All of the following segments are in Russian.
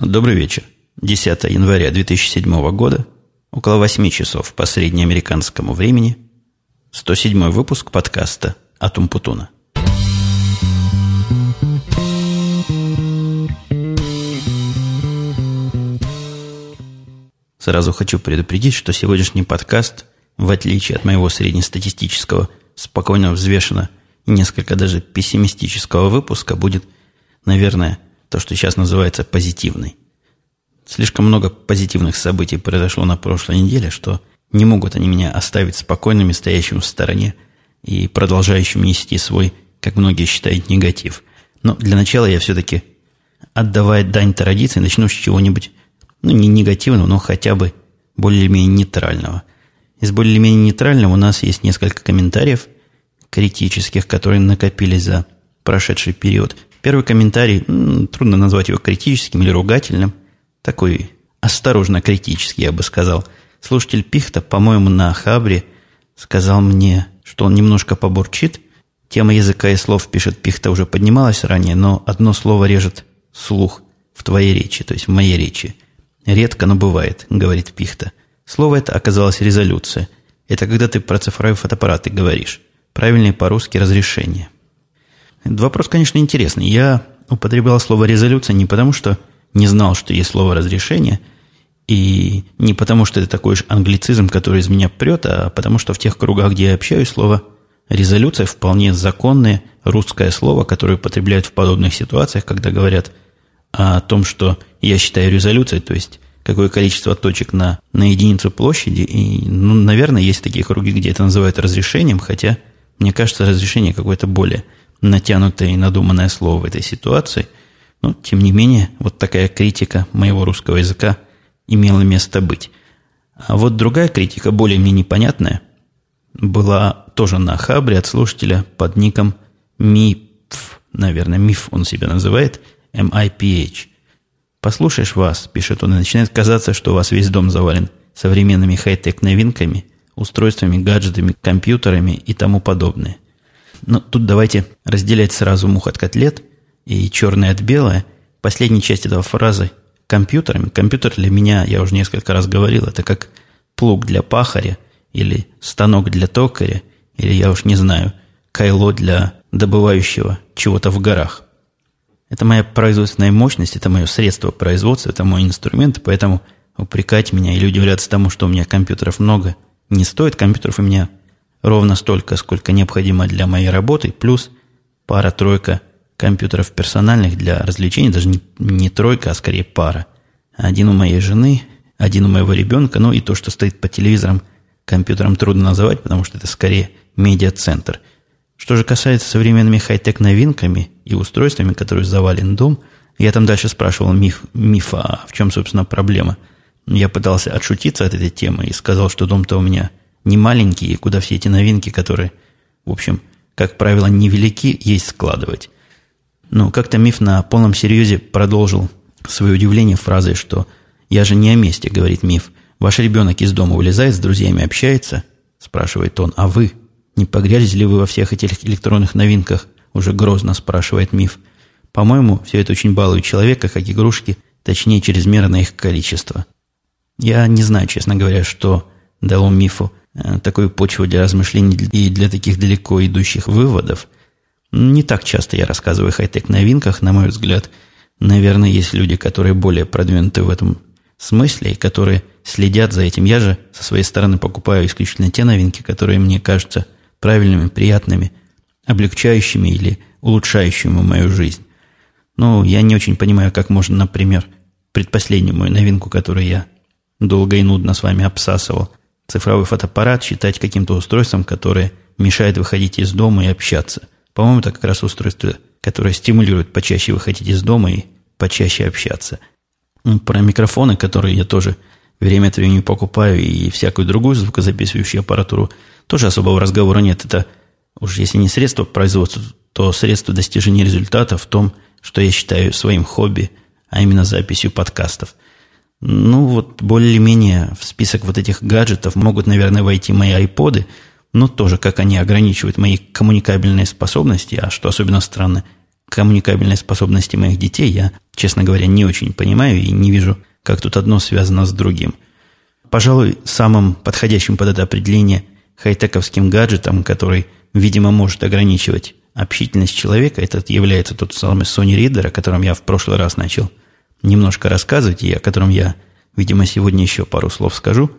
Добрый вечер. 10 января 2007 года, около 8 часов по среднеамериканскому времени, 107 выпуск подкаста «Атум Путуна». Сразу хочу предупредить, что сегодняшний подкаст, в отличие от моего среднестатистического, спокойно взвешенно и несколько даже пессимистического выпуска, будет, наверное, то, что сейчас называется позитивный. Слишком много позитивных событий произошло на прошлой неделе, что не могут они меня оставить спокойными, стоящим в стороне и продолжающим нести свой, как многие считают, негатив. Но для начала я все-таки, отдавая дань традиции, начну с чего-нибудь, ну, не негативного, но хотя бы более-менее нейтрального. Из более-менее нейтрального у нас есть несколько комментариев критических, которые накопились за прошедший период – Первый комментарий, трудно назвать его критическим или ругательным, такой осторожно критический, я бы сказал. Слушатель Пихта, по-моему, на Хабре сказал мне, что он немножко побурчит. Тема языка и слов, пишет Пихта, уже поднималась ранее, но одно слово режет слух в твоей речи, то есть в моей речи. Редко, но бывает, говорит Пихта. Слово это оказалось резолюция. Это когда ты про цифровые фотоаппараты говоришь. Правильное по-русски разрешение. Вопрос, конечно, интересный. Я употреблял слово «резолюция» не потому, что не знал, что есть слово «разрешение», и не потому, что это такой уж англицизм, который из меня прет, а потому что в тех кругах, где я общаюсь, слово «резолюция» вполне законное русское слово, которое употребляют в подобных ситуациях, когда говорят о том, что я считаю резолюцией, то есть какое количество точек на, на единицу площади. И, ну, наверное, есть такие круги, где это называют разрешением, хотя мне кажется, разрешение какое-то более натянутое и надуманное слово в этой ситуации. Но, тем не менее, вот такая критика моего русского языка имела место быть. А вот другая критика, более мне непонятная, была тоже на Хабре от слушателя под ником МИФ, наверное, МИФ он себя называет, M-I-P-H. Послушаешь вас, пишет он, и начинает казаться, что у вас весь дом завален современными хай-тек новинками, устройствами, гаджетами, компьютерами и тому подобное – но тут давайте разделять сразу мух от котлет и черное от белое. Последняя часть этого фразы компьютерами. Компьютер для меня, я уже несколько раз говорил, это как плуг для пахаря или станок для токаря, или я уж не знаю, кайло для добывающего чего-то в горах. Это моя производственная мощность, это мое средство производства, это мой инструмент, поэтому упрекать меня или удивляться тому, что у меня компьютеров много, не стоит. Компьютеров у меня ровно столько, сколько необходимо для моей работы, плюс пара-тройка компьютеров персональных для развлечений, даже не, не тройка, а скорее пара. Один у моей жены, один у моего ребенка, ну и то, что стоит по телевизорам, компьютером трудно называть, потому что это скорее медиацентр. Что же касается современными хай-тек новинками и устройствами, которые завален дом, я там дальше спрашивал миф, мифа, а в чем, собственно, проблема. Я пытался отшутиться от этой темы и сказал, что дом-то у меня не маленькие, куда все эти новинки, которые, в общем, как правило, невелики, есть складывать. Но как-то миф на полном серьезе продолжил свое удивление фразой, что «я же не о месте», — говорит миф. «Ваш ребенок из дома вылезает, с друзьями общается?» — спрашивает он. «А вы? Не погрязли ли вы во всех этих электронных новинках?» — уже грозно спрашивает миф. «По-моему, все это очень балует человека, как игрушки, точнее, чрезмерное их количество». Я не знаю, честно говоря, что дало мифу такую почву для размышлений и для таких далеко идущих выводов. Не так часто я рассказываю о хай-тек новинках, на мой взгляд. Наверное, есть люди, которые более продвинуты в этом смысле и которые следят за этим. Я же со своей стороны покупаю исключительно те новинки, которые мне кажутся правильными, приятными, облегчающими или улучшающими мою жизнь. Ну, я не очень понимаю, как можно, например, предпоследнюю мою новинку, которую я долго и нудно с вами обсасывал, цифровой фотоаппарат считать каким-то устройством, которое мешает выходить из дома и общаться. По-моему, это как раз устройство, которое стимулирует почаще выходить из дома и почаще общаться. Ну, про микрофоны, которые я тоже время от времени покупаю, и всякую другую звукозаписывающую аппаратуру, тоже особого разговора нет. Это уж если не средство производства, то средство достижения результата в том, что я считаю своим хобби, а именно записью подкастов – ну, вот более-менее в список вот этих гаджетов могут, наверное, войти мои айподы, но тоже как они ограничивают мои коммуникабельные способности, а что особенно странно, коммуникабельной способности моих детей я, честно говоря, не очень понимаю и не вижу, как тут одно связано с другим. Пожалуй, самым подходящим под это определение хай-тековским гаджетом, который, видимо, может ограничивать общительность человека, это является тот самый Sony Reader, о котором я в прошлый раз начал немножко рассказывать, и о котором я, видимо, сегодня еще пару слов скажу,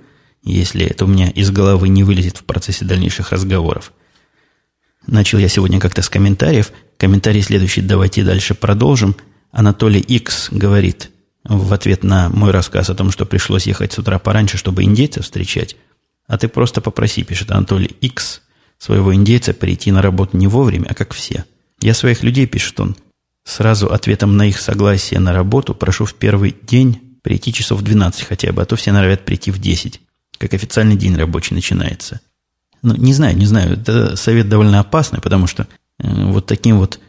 если это у меня из головы не вылезет в процессе дальнейших разговоров. Начал я сегодня как-то с комментариев. Комментарий следующий, давайте дальше продолжим. Анатолий X говорит в ответ на мой рассказ о том, что пришлось ехать с утра пораньше, чтобы индейцев встречать. А ты просто попроси, пишет Анатолий X, своего индейца прийти на работу не вовремя, а как все. Я своих людей, пишет он, сразу ответом на их согласие на работу прошу в первый день прийти часов в 12 хотя бы, а то все норовят прийти в 10, как официальный день рабочий начинается. Ну, не знаю, не знаю. Это совет довольно опасный, потому что э, вот таким вот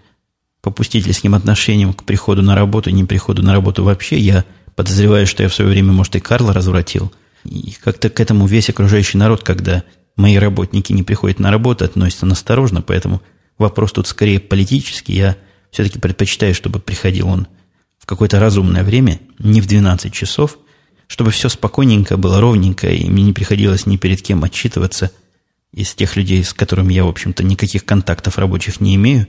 попустительским отношением к приходу на работу, не приходу на работу вообще, я подозреваю, что я в свое время, может, и Карла развратил. И как-то к этому весь окружающий народ, когда мои работники не приходят на работу, относится насторожно, поэтому вопрос тут скорее политический. Я все-таки предпочитаю, чтобы приходил он в какое-то разумное время, не в 12 часов, чтобы все спокойненько было, ровненько, и мне не приходилось ни перед кем отчитываться – из тех людей, с которыми я, в общем-то, никаких контактов рабочих не имею,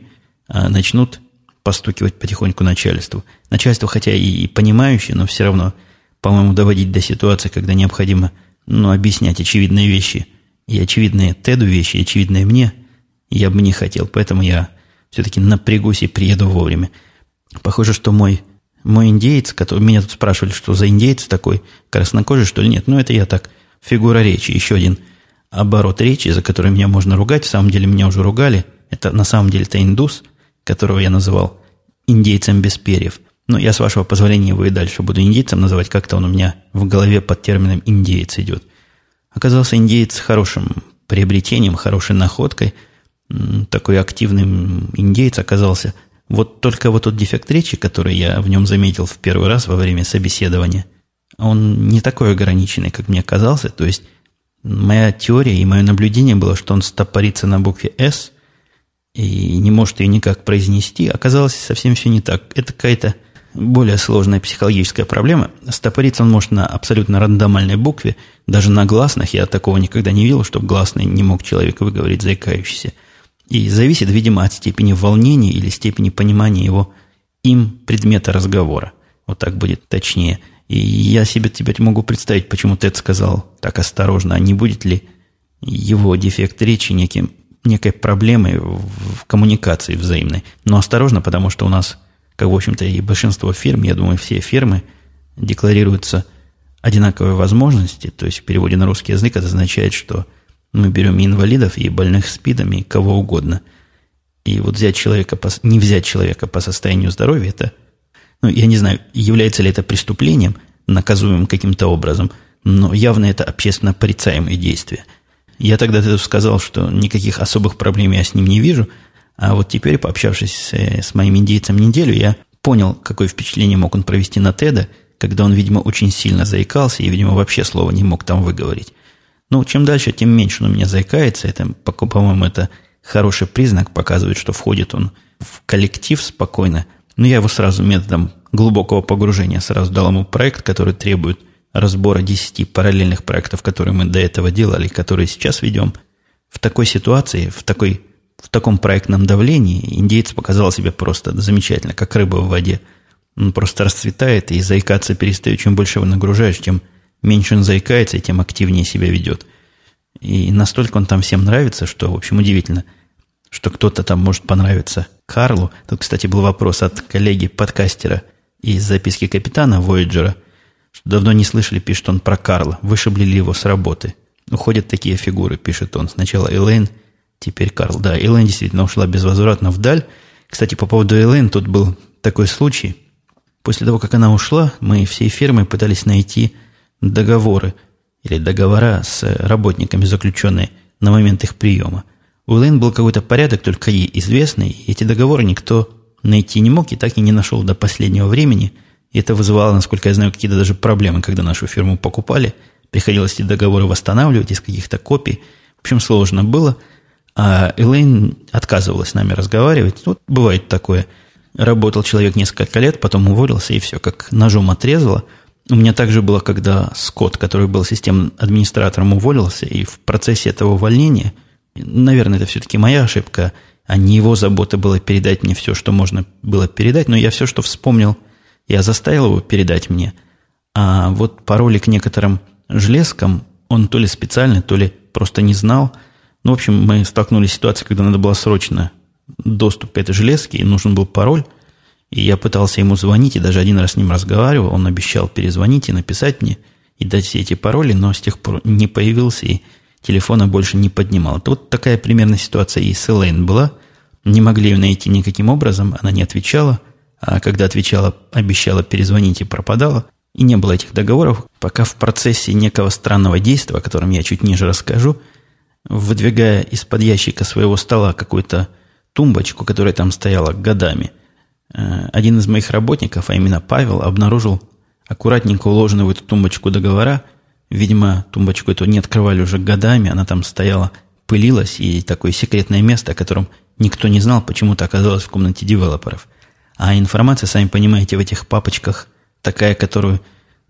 а начнут постукивать потихоньку начальству. Начальство, хотя и, и понимающее, но все равно, по-моему, доводить до ситуации, когда необходимо ну, объяснять очевидные вещи, и очевидные Теду вещи, и очевидные мне, я бы не хотел. Поэтому я все-таки напрягусь и приеду вовремя. Похоже, что мой, мой индеец, который, меня тут спрашивали, что за индеец такой, краснокожий, что ли, нет. Ну, это я так, фигура речи, еще один – оборот речи, за который меня можно ругать, в самом деле меня уже ругали. Это на самом деле это индус, которого я называл индейцем без перьев. Но я, с вашего позволения, его и дальше буду индейцем называть, как-то он у меня в голове под термином «индеец» идет. Оказался индеец хорошим приобретением, хорошей находкой, такой активным индейец оказался. Вот только вот тот дефект речи, который я в нем заметил в первый раз во время собеседования, он не такой ограниченный, как мне казался, то есть Моя теория и мое наблюдение было, что он стопорится на букве «С» и не может ее никак произнести. Оказалось, совсем все не так. Это какая-то более сложная психологическая проблема. Стопориться он может на абсолютно рандомальной букве, даже на гласных. Я такого никогда не видел, чтобы гласный не мог человек выговорить заикающийся. И зависит, видимо, от степени волнения или степени понимания его им предмета разговора. Вот так будет точнее – и я себе теперь могу представить, почему Тед сказал так осторожно, а не будет ли его дефект речи неким, некой проблемой в коммуникации взаимной. Но осторожно, потому что у нас, как в общем-то и большинство фирм, я думаю, все фирмы декларируются одинаковые возможности, то есть в переводе на русский язык это означает, что мы берем и инвалидов, и больных спидами, и кого угодно. И вот взять человека, по, не взять человека по состоянию здоровья, это – ну, я не знаю, является ли это преступлением, наказуемым каким-то образом, но явно это общественно порицаемое действие. Я тогда сказал, что никаких особых проблем я с ним не вижу, а вот теперь, пообщавшись с, с моим индейцем неделю, я понял, какое впечатление мог он провести на Теда, когда он, видимо, очень сильно заикался и, видимо, вообще слова не мог там выговорить. Ну, чем дальше, тем меньше он у меня заикается. Это, по-моему, это хороший признак, показывает, что входит он в коллектив спокойно, но я его сразу методом глубокого погружения сразу дал ему проект, который требует разбора 10 параллельных проектов, которые мы до этого делали, которые сейчас ведем. В такой ситуации, в, такой, в таком проектном давлении индейец показал себя просто замечательно, как рыба в воде. Он просто расцветает и заикаться перестает. Чем больше его нагружаешь, тем меньше он заикается тем активнее себя ведет. И настолько он там всем нравится, что, в общем, удивительно – что кто-то там может понравиться Карлу. Тут, кстати, был вопрос от коллеги-подкастера из записки капитана Вояджера, что давно не слышали, пишет он про Карла, вышибли ли его с работы. Уходят такие фигуры, пишет он. Сначала Элейн, теперь Карл. Да, Элейн действительно ушла безвозвратно вдаль. Кстати, по поводу Элейн тут был такой случай. После того, как она ушла, мы всей фирмой пытались найти договоры или договора с работниками, заключенные на момент их приема. У Лейн был какой-то порядок, только ей известный, эти договоры никто найти не мог и так и не нашел до последнего времени. И это вызывало, насколько я знаю, какие-то даже проблемы, когда нашу фирму покупали. Приходилось эти договоры восстанавливать из каких-то копий. В общем, сложно было. А Элейн отказывалась с нами разговаривать. Вот бывает такое. работал человек несколько лет, потом уволился, и все, как ножом отрезало. У меня также было, когда Скотт, который был системным администратором, уволился, и в процессе этого увольнения, наверное, это все-таки моя ошибка, а не его забота было передать мне все, что можно было передать, но я все, что вспомнил, я заставил его передать мне. А вот пароли к некоторым железкам он то ли специально, то ли просто не знал. Ну, в общем, мы столкнулись с ситуацией, когда надо было срочно доступ к этой железке, и нужен был пароль. И я пытался ему звонить, и даже один раз с ним разговаривал. Он обещал перезвонить и написать мне, и дать все эти пароли, но с тех пор не появился, и телефона больше не поднимал. Вот такая примерно ситуация и с Элейн была. Не могли ее найти никаким образом, она не отвечала, а когда отвечала, обещала перезвонить и пропадала. И не было этих договоров, пока в процессе некого странного действия, о котором я чуть ниже расскажу, выдвигая из-под ящика своего стола какую-то тумбочку, которая там стояла годами, один из моих работников, а именно Павел, обнаружил аккуратненько уложенную в эту тумбочку договора. Видимо, тумбочку эту не открывали уже годами, она там стояла, пылилась, и такое секретное место, о котором никто не знал, почему-то оказалось в комнате девелоперов. А информация, сами понимаете, в этих папочках такая, которую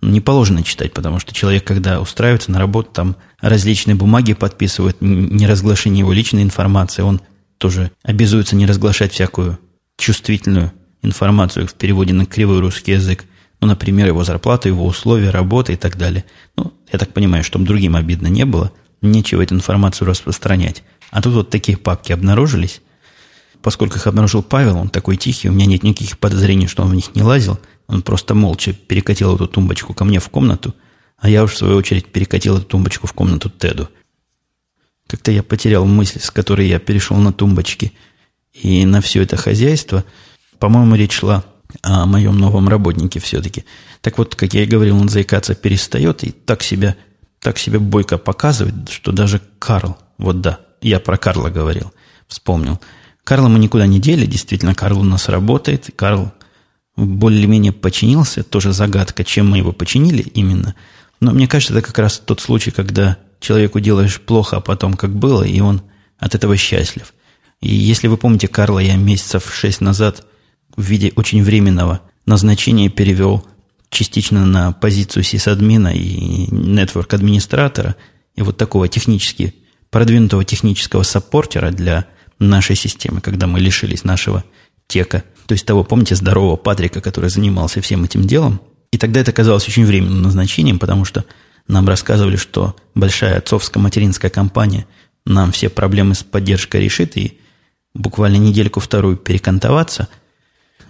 не положено читать, потому что человек, когда устраивается на работу, там различные бумаги подписывает, не разглашение его личной информации, он тоже обязуется не разглашать всякую чувствительную информацию в переводе на кривой русский язык. Ну, например, его зарплату, его условия работы и так далее. Ну, я так понимаю, чтобы другим обидно не было, нечего эту информацию распространять. А тут вот такие папки обнаружились. Поскольку их обнаружил Павел, он такой тихий, у меня нет никаких подозрений, что он в них не лазил. Он просто молча перекатил эту тумбочку ко мне в комнату, а я уж в свою очередь перекатил эту тумбочку в комнату Теду – как-то я потерял мысль, с которой я перешел на тумбочки и на все это хозяйство. По-моему, речь шла о моем новом работнике все-таки. Так вот, как я и говорил, он заикаться перестает и так себя, так себя бойко показывает, что даже Карл, вот да, я про Карла говорил, вспомнил. Карла мы никуда не дели, действительно, Карл у нас работает. Карл более-менее починился, тоже загадка, чем мы его починили именно. Но мне кажется, это как раз тот случай, когда человеку делаешь плохо, а потом как было, и он от этого счастлив. И если вы помните, Карла я месяцев шесть назад в виде очень временного назначения перевел частично на позицию сисадмина и network администратора и вот такого технически продвинутого технического саппортера для нашей системы, когда мы лишились нашего тека, то есть того, помните, здорового Патрика, который занимался всем этим делом. И тогда это казалось очень временным назначением, потому что нам рассказывали, что большая отцовско-материнская компания нам все проблемы с поддержкой решит и буквально недельку-вторую перекантоваться.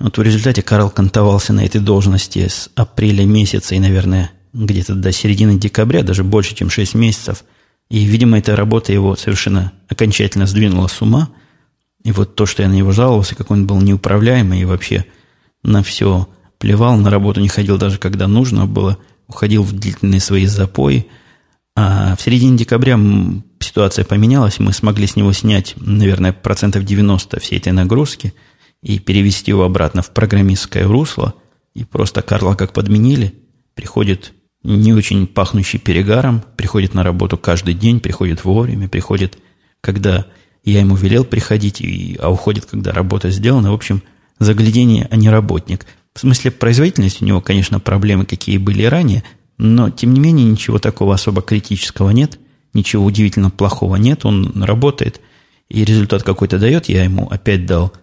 Вот в результате Карл кантовался на этой должности с апреля месяца и, наверное, где-то до середины декабря, даже больше, чем 6 месяцев. И, видимо, эта работа его совершенно окончательно сдвинула с ума. И вот то, что я на него жаловался, как он был неуправляемый и вообще на все плевал, на работу не ходил даже когда нужно было – уходил в длительные свои запои. А в середине декабря ситуация поменялась, мы смогли с него снять, наверное, процентов 90 всей этой нагрузки и перевести его обратно в программистское русло. И просто Карла как подменили, приходит не очень пахнущий перегаром, приходит на работу каждый день, приходит вовремя, приходит, когда я ему велел приходить, и, а уходит, когда работа сделана. В общем, заглядение, а не работник – в смысле производительности у него, конечно, проблемы, какие были ранее, но, тем не менее, ничего такого особо критического нет, ничего удивительно плохого нет, он работает, и результат какой-то дает. Я ему опять дал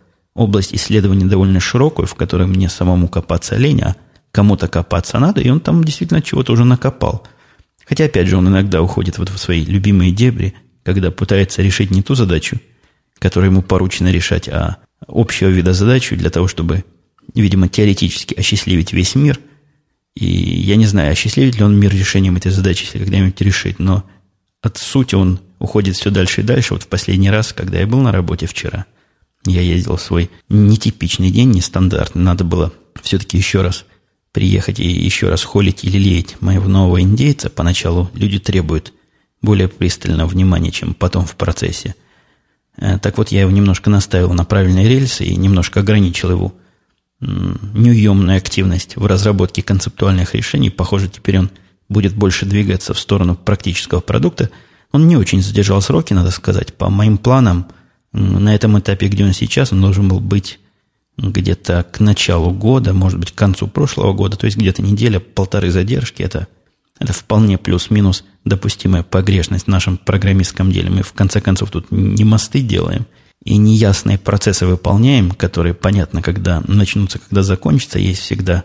область исследования довольно широкую, в которой мне самому копаться лень, а кому-то копаться надо, и он там действительно чего-то уже накопал. Хотя, опять же, он иногда уходит вот в свои любимые дебри, когда пытается решить не ту задачу, которую ему поручено решать, а общего вида задачу для того, чтобы видимо, теоретически осчастливить весь мир. И я не знаю, осчастливит ли он мир решением этой задачи, если когда-нибудь решит, но от сути он уходит все дальше и дальше. Вот в последний раз, когда я был на работе вчера, я ездил в свой нетипичный день, нестандартный. Надо было все-таки еще раз приехать и еще раз холить или леять моего нового индейца. Поначалу люди требуют более пристального внимания, чем потом в процессе. Э, так вот, я его немножко наставил на правильные рельсы и немножко ограничил его неуемную активность в разработке концептуальных решений. Похоже, теперь он будет больше двигаться в сторону практического продукта. Он не очень задержал сроки, надо сказать. По моим планам, на этом этапе, где он сейчас, он должен был быть где-то к началу года, может быть, к концу прошлого года, то есть где-то неделя-полторы задержки, это, это вполне плюс-минус допустимая погрешность в нашем программистском деле. Мы, в конце концов, тут не мосты делаем и неясные процессы выполняем, которые, понятно, когда начнутся, когда закончатся, есть всегда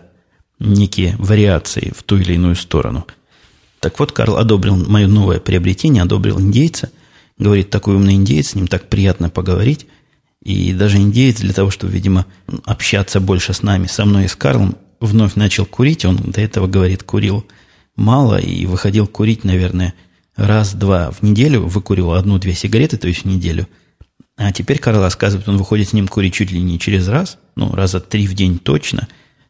некие вариации в ту или иную сторону. Так вот, Карл одобрил мое новое приобретение, одобрил индейца. Говорит, такой умный индейец, с ним так приятно поговорить. И даже индеец для того, чтобы, видимо, общаться больше с нами, со мной и с Карлом, вновь начал курить. Он до этого, говорит, курил мало и выходил курить, наверное, раз-два в неделю, выкурил одну-две сигареты, то есть в неделю. А теперь Карл рассказывает, он выходит с ним курить чуть ли не через раз, ну, раза три в день точно.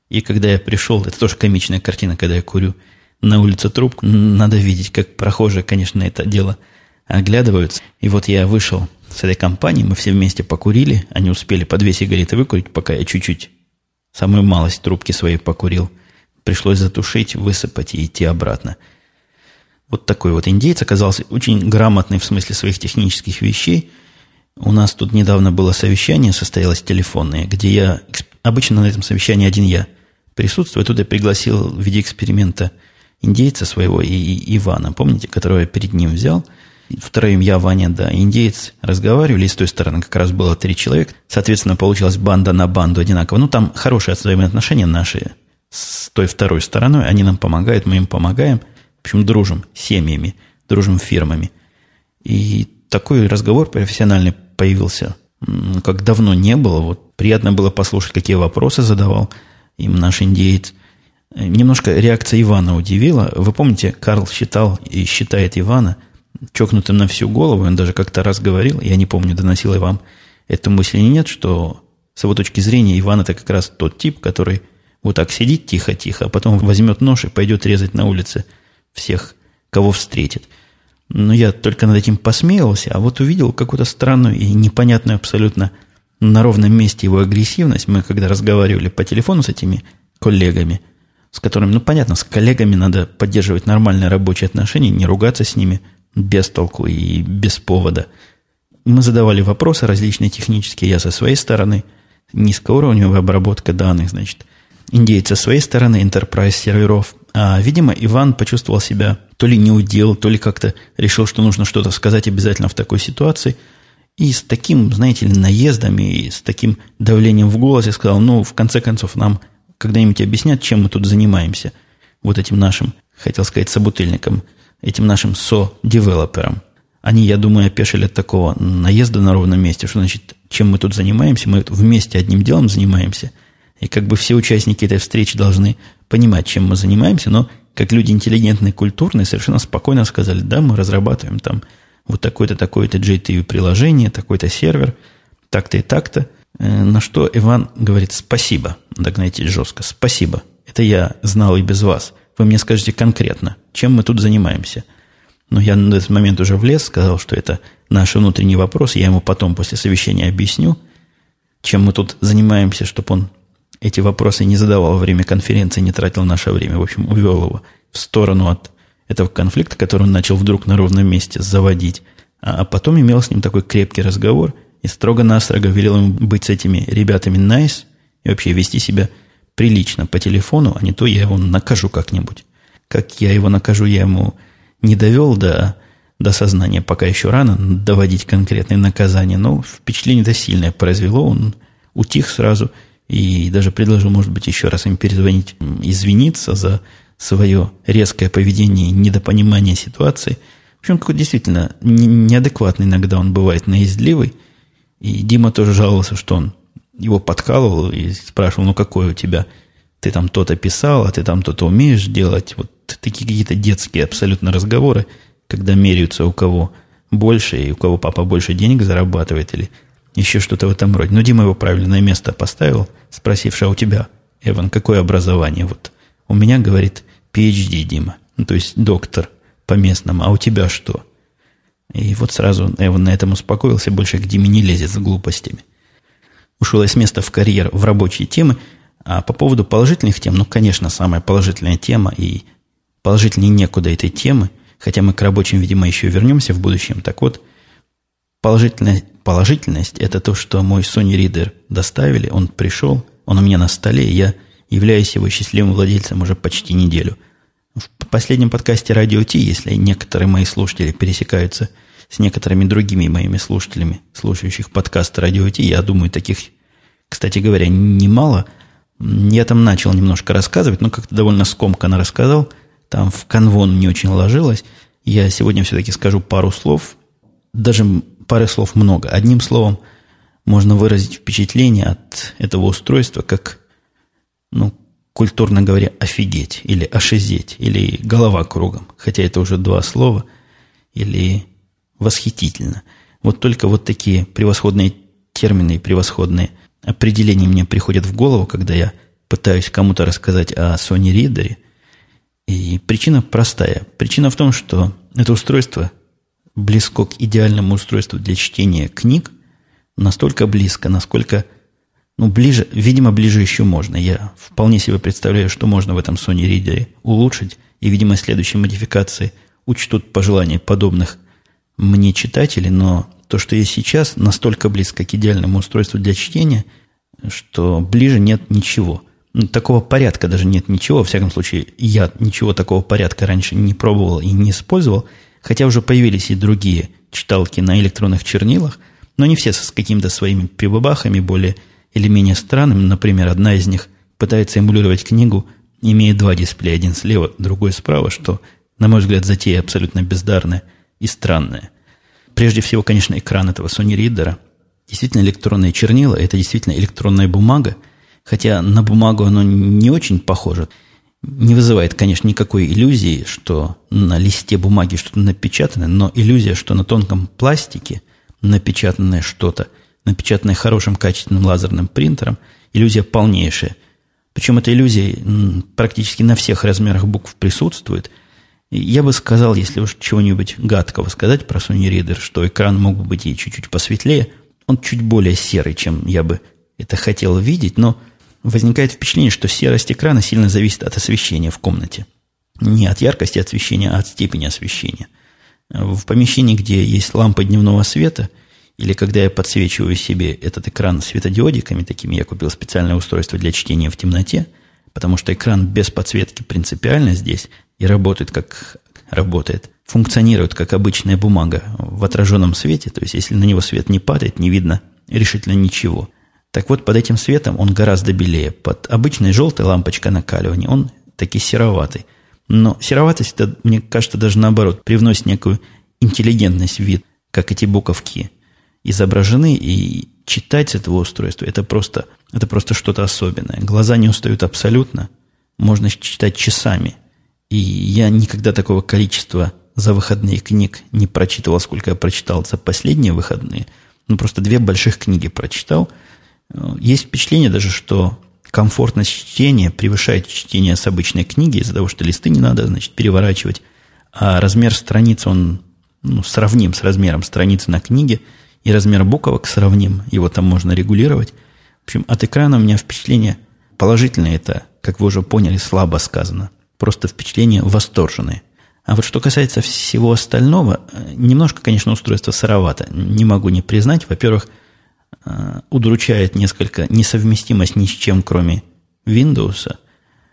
И когда я пришел, это тоже комичная картина, когда я курю на улице трубку, надо видеть, как прохожие, конечно, это дело оглядываются. И вот я вышел с этой компанией, мы все вместе покурили, они успели по две сигареты выкурить, пока я чуть-чуть, самую малость трубки своей покурил. Пришлось затушить, высыпать и идти обратно. Вот такой вот индейец оказался очень грамотный в смысле своих технических вещей. У нас тут недавно было совещание, состоялось телефонное, где я, обычно на этом совещании один я присутствую, тут я пригласил в виде эксперимента индейца своего и, и Ивана, помните, которого я перед ним взял – Втроем я, Ваня, да, индейец разговаривали, и с той стороны как раз было три человека. Соответственно, получилась банда на банду одинаково. Ну, там хорошие взаимоотношения наши с той второй стороной. Они нам помогают, мы им помогаем. В общем, дружим семьями, дружим фирмами. И такой разговор профессиональный появился, как давно не было. Вот приятно было послушать, какие вопросы задавал им наш индейец. Немножко реакция Ивана удивила. Вы помните, Карл считал и считает Ивана – чокнутым на всю голову, он даже как-то раз говорил, я не помню, доносил я вам эту мысль или нет, что с его точки зрения Иван это как раз тот тип, который вот так сидит тихо-тихо, а потом возьмет нож и пойдет резать на улице всех, кого встретит. Но я только над этим посмеялся, а вот увидел какую-то странную и непонятную абсолютно на ровном месте его агрессивность. Мы когда разговаривали по телефону с этими коллегами, с которыми, ну понятно, с коллегами надо поддерживать нормальные рабочие отношения, не ругаться с ними – без толку и без повода. Мы задавали вопросы различные технические, я со своей стороны, низкоуровневая обработка данных, значит, индейцы со своей стороны, enterprise серверов. А, видимо, Иван почувствовал себя то ли не удел, то ли как-то решил, что нужно что-то сказать обязательно в такой ситуации. И с таким, знаете ли, наездом и с таким давлением в голосе сказал, ну, в конце концов, нам когда-нибудь объяснят, чем мы тут занимаемся. Вот этим нашим, хотел сказать, собутыльником – этим нашим со-девелоперам. Они, я думаю, опешили от такого наезда на ровном месте, что значит, чем мы тут занимаемся, мы вместе одним делом занимаемся, и как бы все участники этой встречи должны понимать, чем мы занимаемся, но как люди интеллигентные, культурные, совершенно спокойно сказали, да, мы разрабатываем там вот такое-то, такое-то JTU приложение, такой-то сервер, так-то и так-то. Э, на что Иван говорит спасибо, знаете, жестко, спасибо. Это я знал и без вас – вы мне скажете конкретно, чем мы тут занимаемся. Но я на этот момент уже влез, сказал, что это наш внутренний вопрос. Я ему потом после совещания объясню, чем мы тут занимаемся, чтобы он эти вопросы не задавал во время конференции, не тратил наше время. В общем, увел его в сторону от этого конфликта, который он начал вдруг на ровном месте заводить. А потом имел с ним такой крепкий разговор и строго-настрого велел ему быть с этими ребятами nice и вообще вести себя прилично по телефону, а не то я его накажу как-нибудь. Как я его накажу, я ему не довел до, до сознания, пока еще рано доводить конкретные наказания, но впечатление-то сильное произвело, он утих сразу и даже предложил, может быть, еще раз им перезвонить, извиниться за свое резкое поведение и недопонимание ситуации. В общем, какой действительно неадекватный иногда он бывает, наездливый. И Дима тоже жаловался, что он его подкалывал и спрашивал, ну какой у тебя, ты там то-то писал, а ты там то-то умеешь делать. Вот такие какие-то детские абсолютно разговоры, когда меряются у кого больше, и у кого папа больше денег зарабатывает, или еще что-то в этом роде. Но Дима его правильное место поставил, спросивши, а у тебя, Эван, какое образование? Вот у меня, говорит, PhD, Дима, ну, то есть доктор по местному, а у тебя что? И вот сразу Эван на этом успокоился, больше к Диме не лезет с глупостями – ушел из места в карьер в рабочие темы. А по поводу положительных тем, ну, конечно, самая положительная тема и положительнее некуда этой темы, хотя мы к рабочим, видимо, еще вернемся в будущем. Так вот, положительная положительность – это то, что мой Sony Reader доставили, он пришел, он у меня на столе, и я являюсь его счастливым владельцем уже почти неделю. В последнем подкасте «Радио Ти», если некоторые мои слушатели пересекаются с некоторыми другими моими слушателями, слушающих подкаст «Радио Ти», я думаю, таких, кстати говоря, немало. Я там начал немножко рассказывать, но как-то довольно скомканно рассказал. Там в канвон не очень ложилось. Я сегодня все-таки скажу пару слов, даже пары слов много. Одним словом, можно выразить впечатление от этого устройства, как, ну, культурно говоря, офигеть, или ошизеть, или голова кругом, хотя это уже два слова, или восхитительно. Вот только вот такие превосходные термины и превосходные определения мне приходят в голову, когда я пытаюсь кому-то рассказать о Sony Reader. И причина простая. Причина в том, что это устройство близко к идеальному устройству для чтения книг, настолько близко, насколько ну, ближе, видимо, ближе еще можно. Я вполне себе представляю, что можно в этом Sony Reader улучшить. И, видимо, следующие модификации учтут пожелания подобных мне читателей, но то, что есть сейчас, настолько близко к идеальному устройству для чтения, что ближе нет ничего. Ну, такого порядка даже нет ничего. Во всяком случае, я ничего такого порядка раньше не пробовал и не использовал, хотя уже появились и другие читалки на электронных чернилах, но не все с какими-то своими прибабахами более или менее странным. Например, одна из них пытается эмулировать книгу, имея два дисплея, один слева, другой справа, что, на мой взгляд, затея абсолютно бездарная и странная. Прежде всего, конечно, экран этого Sony Reader. Действительно электронные чернила, это действительно электронная бумага, хотя на бумагу оно не очень похоже. Не вызывает, конечно, никакой иллюзии, что на листе бумаги что-то напечатано, но иллюзия, что на тонком пластике напечатанное что-то – напечатанной хорошим качественным лазерным принтером, иллюзия полнейшая. Причем эта иллюзия практически на всех размерах букв присутствует. Я бы сказал, если уж чего-нибудь гадкого сказать про Sony Reader, что экран мог бы быть и чуть-чуть посветлее, он чуть более серый, чем я бы это хотел видеть, но возникает впечатление, что серость экрана сильно зависит от освещения в комнате. Не от яркости освещения, а от степени освещения. В помещении, где есть лампа дневного света – или когда я подсвечиваю себе этот экран светодиодиками, такими я купил специальное устройство для чтения в темноте, потому что экран без подсветки принципиально здесь и работает как работает, функционирует как обычная бумага в отраженном свете, то есть если на него свет не падает, не видно решительно ничего. Так вот, под этим светом он гораздо белее. Под обычной желтой лампочкой накаливания он таки сероватый. Но сероватость, это, мне кажется, даже наоборот, привносит некую интеллигентность в вид, как эти буковки изображены, и читать с этого устройства это просто, это просто что-то особенное. Глаза не устают абсолютно, можно читать часами. И я никогда такого количества за выходные книг не прочитывал, сколько я прочитал за последние выходные. Ну, просто две больших книги прочитал. Есть впечатление даже, что комфортность чтения превышает чтение с обычной книги из-за того, что листы не надо, значит, переворачивать, а размер страниц, он ну, сравним с размером страницы на книге – и размер буквок сравним, его там можно регулировать. В общем, от экрана у меня впечатление положительное, это, как вы уже поняли, слабо сказано. Просто впечатление восторженное. А вот что касается всего остального, немножко, конечно, устройство сыровато. Не могу не признать. Во-первых, э, удручает несколько несовместимость ни с чем, кроме Windows.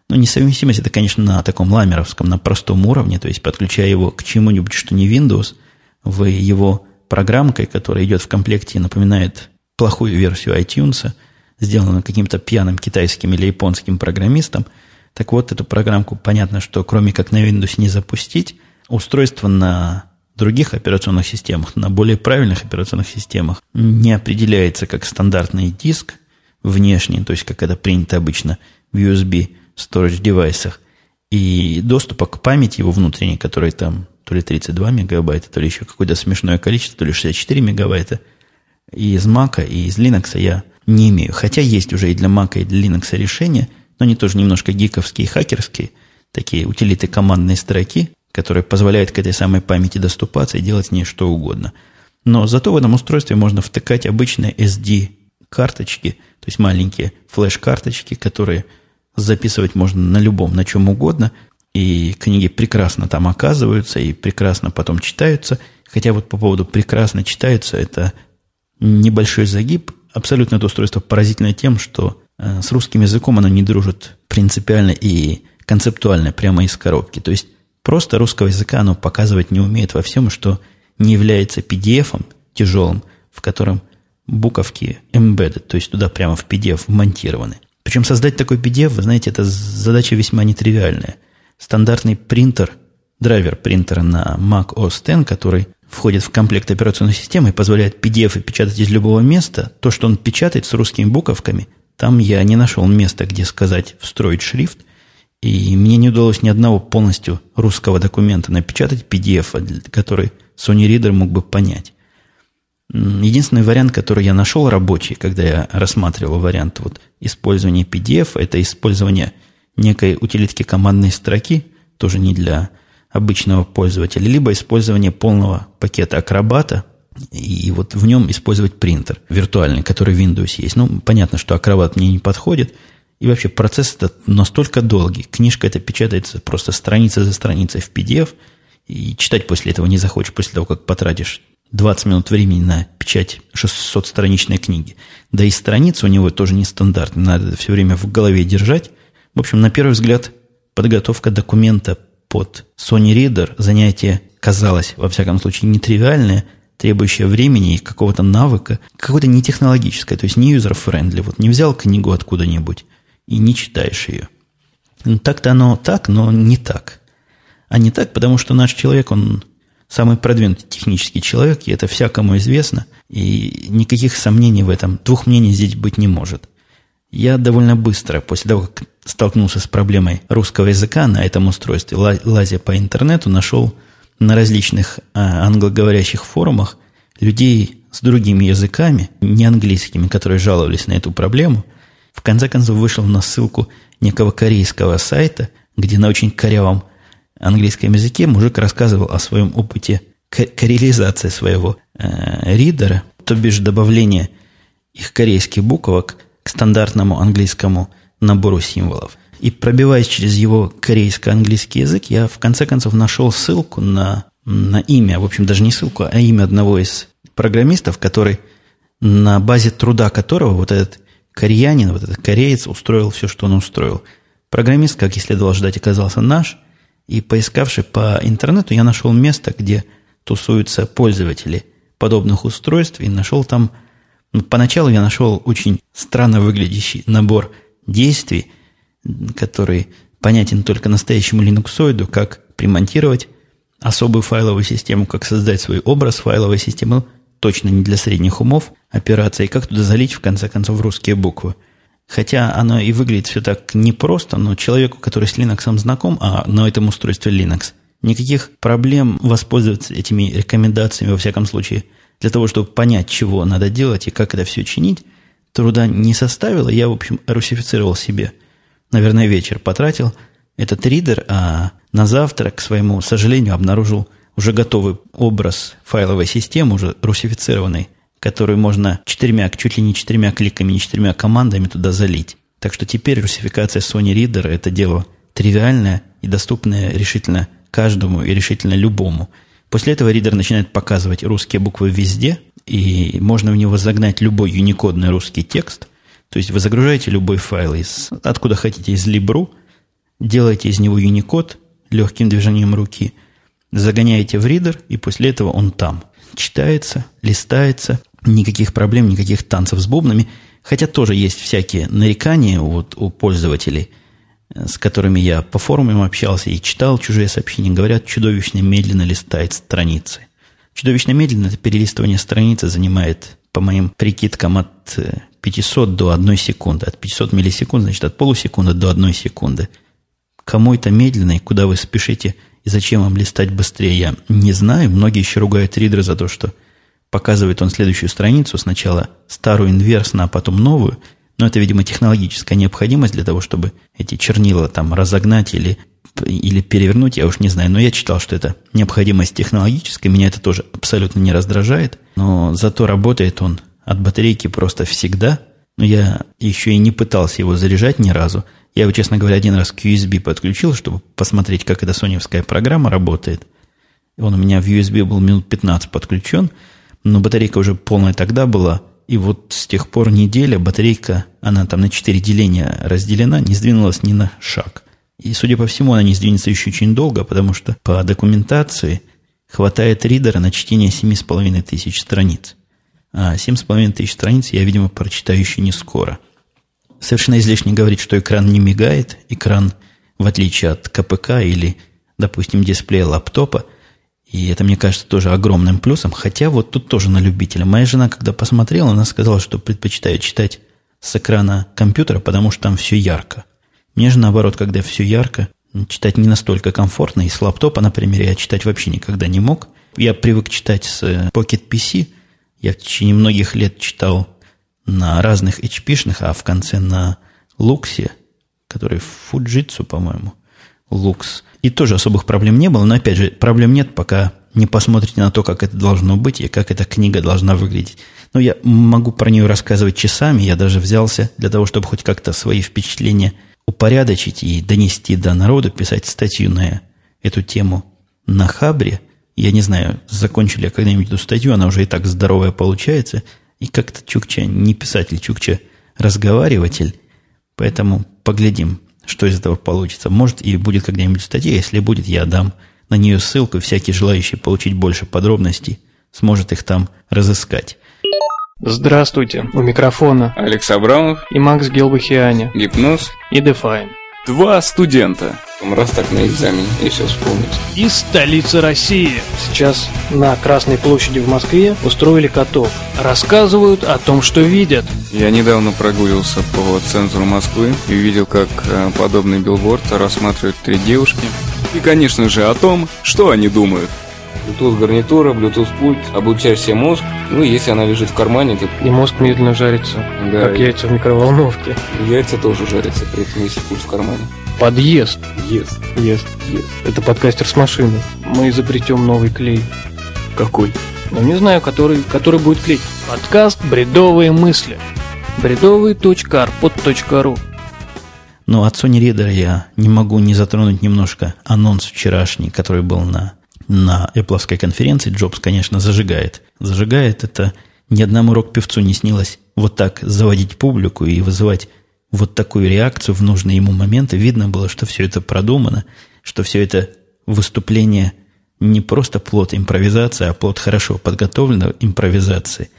Но несовместимость это, конечно, на таком ламеровском, на простом уровне, то есть подключая его к чему-нибудь, что не Windows, вы его программкой, которая идет в комплекте и напоминает плохую версию iTunes, сделанную каким-то пьяным китайским или японским программистом. Так вот, эту программку понятно, что кроме как на Windows не запустить, устройство на других операционных системах, на более правильных операционных системах не определяется как стандартный диск внешний, то есть как это принято обычно в USB storage девайсах, и доступа к памяти его внутренней, которая там то ли 32 мегабайта, то ли еще какое-то смешное количество, то ли 64 мегабайта. И из Mac, и из Linux я не имею. Хотя есть уже и для Mac, и для Linux решения, но они тоже немножко гиковские, хакерские, такие утилиты командные строки, которые позволяют к этой самой памяти доступаться и делать с ней что угодно. Но зато в этом устройстве можно втыкать обычные SD-карточки, то есть маленькие флеш-карточки, которые записывать можно на любом, на чем угодно, и книги прекрасно там оказываются и прекрасно потом читаются. Хотя вот по поводу прекрасно читаются, это небольшой загиб. Абсолютно это устройство поразительно тем, что с русским языком оно не дружит принципиально и концептуально прямо из коробки. То есть просто русского языка оно показывать не умеет во всем, что не является PDF тяжелым, в котором буковки embedded, то есть туда прямо в PDF вмонтированы. Причем создать такой PDF, вы знаете, это задача весьма нетривиальная. Стандартный принтер, драйвер принтера на Mac OS X, который входит в комплект операционной системы и позволяет PDF печатать из любого места, то, что он печатает с русскими буковками, там я не нашел места, где сказать «встроить шрифт», и мне не удалось ни одного полностью русского документа напечатать PDF, который Sony Reader мог бы понять. Единственный вариант, который я нашел рабочий, когда я рассматривал вариант вот использования PDF, это использование некой утилитки командной строки, тоже не для обычного пользователя, либо использование полного пакета акробата, и вот в нем использовать принтер виртуальный, который в Windows есть. Ну, понятно, что акробат мне не подходит, и вообще процесс этот настолько долгий. Книжка эта печатается просто страница за страницей в PDF, и читать после этого не захочешь, после того, как потратишь 20 минут времени на печать 600-страничной книги. Да и страница у него тоже нестандартная, надо это все время в голове держать. В общем, на первый взгляд, подготовка документа под Sony Reader занятие казалось, во всяком случае, нетривиальное, требующее времени и какого-то навыка, какое-то нетехнологическое, то есть не user-friendly. Вот не взял книгу откуда-нибудь и не читаешь ее. Ну, так-то оно так, но не так. А не так, потому что наш человек, он самый продвинутый технический человек, и это всякому известно, и никаких сомнений в этом, двух мнений здесь быть не может. Я довольно быстро, после того, как столкнулся с проблемой русского языка на этом устройстве, лазя по интернету, нашел на различных а, англоговорящих форумах людей с другими языками, не английскими, которые жаловались на эту проблему. В конце концов вышел на ссылку некого корейского сайта, где на очень корявом английском языке мужик рассказывал о своем опыте коррелизации своего э, ридера, то бишь добавления их корейских буквок к стандартному английскому набору символов. И пробиваясь через его корейско-английский язык, я в конце концов нашел ссылку на, на имя, в общем, даже не ссылку, а имя одного из программистов, который на базе труда которого вот этот кореянин, вот этот кореец устроил все, что он устроил. Программист, как и следовало ждать, оказался наш, и поискавши по интернету, я нашел место, где тусуются пользователи подобных устройств, и нашел там... Ну, поначалу я нашел очень странно выглядящий набор действий, который понятен только настоящему линуксоиду, как примонтировать особую файловую систему, как создать свой образ файловой системы, точно не для средних умов операции, как туда залить, в конце концов, русские буквы – Хотя оно и выглядит все так непросто, но человеку, который с Linux знаком, а на этом устройстве Linux, никаких проблем воспользоваться этими рекомендациями, во всяком случае, для того, чтобы понять, чего надо делать и как это все чинить, труда не составило. Я, в общем, русифицировал себе. Наверное, вечер потратил этот ридер, а на завтра, к своему сожалению, обнаружил уже готовый образ файловой системы, уже русифицированный которую можно четырьмя, чуть ли не четырьмя кликами, не четырьмя командами туда залить. Так что теперь русификация Sony Reader – это дело тривиальное и доступное решительно каждому и решительно любому. После этого ридер начинает показывать русские буквы везде, и можно в него загнать любой юникодный русский текст. То есть вы загружаете любой файл из, откуда хотите, из Libru, делаете из него юникод легким движением руки, загоняете в ридер, и после этого он там. Читается, листается, никаких проблем, никаких танцев с бубнами. Хотя тоже есть всякие нарекания вот у пользователей, э, с которыми я по форумам общался и читал чужие сообщения, говорят, чудовищно медленно листает страницы. Чудовищно медленно это перелистывание страницы занимает, по моим прикидкам, от 500 э, до 1 секунды. От 500 миллисекунд, значит, от полусекунды до 1 секунды. Кому это медленно и куда вы спешите и зачем вам листать быстрее, я не знаю. Многие еще ругают ридеры за то, что Показывает он следующую страницу, сначала старую инверсно, а потом новую. Но это, видимо, технологическая необходимость для того, чтобы эти чернила там разогнать или, или перевернуть, я уж не знаю. Но я читал, что это необходимость технологическая. Меня это тоже абсолютно не раздражает. Но зато работает он от батарейки просто всегда. Но я еще и не пытался его заряжать ни разу. Я его, честно говоря, один раз к USB подключил, чтобы посмотреть, как эта соневская программа работает. Он у меня в USB был минут 15 подключен – но батарейка уже полная тогда была, и вот с тех пор неделя батарейка, она там на 4 деления разделена, не сдвинулась ни на шаг. И, судя по всему, она не сдвинется еще очень долго, потому что по документации хватает ридера на чтение 7,5 тысяч страниц. А 7,5 тысяч страниц я, видимо, прочитаю еще не скоро. Совершенно излишне говорить, что экран не мигает. Экран, в отличие от КПК или, допустим, дисплея лаптопа, и это, мне кажется, тоже огромным плюсом. Хотя вот тут тоже на любителя. Моя жена, когда посмотрела, она сказала, что предпочитает читать с экрана компьютера, потому что там все ярко. Мне же наоборот, когда все ярко, читать не настолько комфортно. И с лаптопа, например, я читать вообще никогда не мог. Я привык читать с Pocket PC. Я в течение многих лет читал на разных HP-шных, а в конце на Луксе, который Fujitsu, по-моему, Лукс. И тоже особых проблем не было, но опять же, проблем нет, пока не посмотрите на то, как это должно быть и как эта книга должна выглядеть. Но я могу про нее рассказывать часами, я даже взялся для того, чтобы хоть как-то свои впечатления упорядочить и донести до народа, писать статью на эту тему на Хабре. Я не знаю, закончили я когда-нибудь эту статью, она уже и так здоровая получается. И как-то Чукча не писатель, Чукча разговариватель. Поэтому поглядим, что из этого получится. Может, и будет когда-нибудь статья. Если будет, я дам на нее ссылку, и всякий желающий получить больше подробностей сможет их там разыскать. Здравствуйте, у микрофона Алекс Абрамов и Макс Гелбахиани Гипноз и Define. Два студента Раз так на экзамене, если вспомнить. Из столицы России. Сейчас на Красной площади в Москве устроили каток. Рассказывают о том, что видят. Я недавно прогулился по центру Москвы и видел, как э, подобный билборд рассматривают три девушки. И, конечно же, о том, что они думают. Bluetooth гарнитура, Bluetooth пульт, облучаешь себе мозг. Ну, если она лежит в кармане, то И мозг медленно жарится, Да. как яйца в микроволновке. яйца тоже жарятся, при этом если пульт в кармане. Подъезд. Ест, Ест. ест. Это подкастер с машины. Мы изобретем новый клей. Какой? Но не знаю, который, который будет клеить. Подкаст «Бредовые мысли». бредовые.arpod.ru Но от Sony Reader я не могу не затронуть немножко анонс вчерашний, который был на, на Apple конференции. Джобс, конечно, зажигает. Зажигает это ни одному рок-певцу не снилось вот так заводить публику и вызывать вот такую реакцию в нужные ему моменты. Видно было, что все это продумано, что все это выступление не просто плод импровизации, а плод хорошо подготовленной импровизации.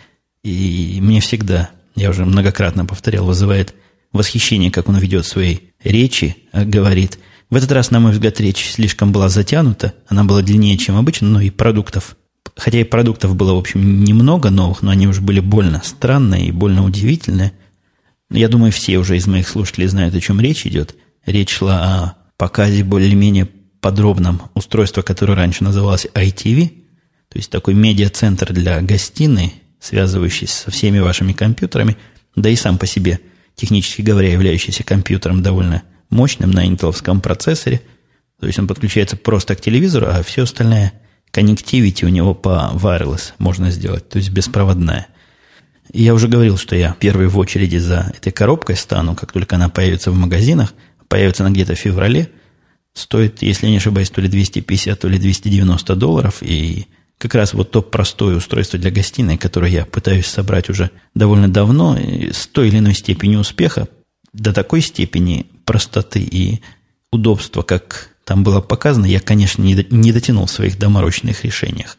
И мне всегда, я уже многократно повторял, вызывает восхищение, как он ведет свои речи, а говорит. В этот раз, на мой взгляд, речь слишком была затянута, она была длиннее, чем обычно, но и продуктов, хотя и продуктов было, в общем, немного новых, но они уже были больно странные и больно удивительные. Я думаю, все уже из моих слушателей знают, о чем речь идет. Речь шла о показе более-менее подробном устройства, которое раньше называлось ITV, то есть такой медиа-центр для гостиной, связывающийся со всеми вашими компьютерами, да и сам по себе, технически говоря, являющийся компьютером довольно мощным на интеловском процессоре. То есть он подключается просто к телевизору, а все остальное коннективити у него по wireless можно сделать, то есть беспроводная. И я уже говорил, что я первый в очереди за этой коробкой стану, как только она появится в магазинах. Появится она где-то в феврале. Стоит, если не ошибаюсь, то ли 250, то ли 290 долларов. И как раз вот то простое устройство для гостиной, которое я пытаюсь собрать уже довольно давно, с той или иной степенью успеха, до такой степени простоты и удобства, как там было показано, я, конечно, не до- не дотянул в своих доморощенных решениях.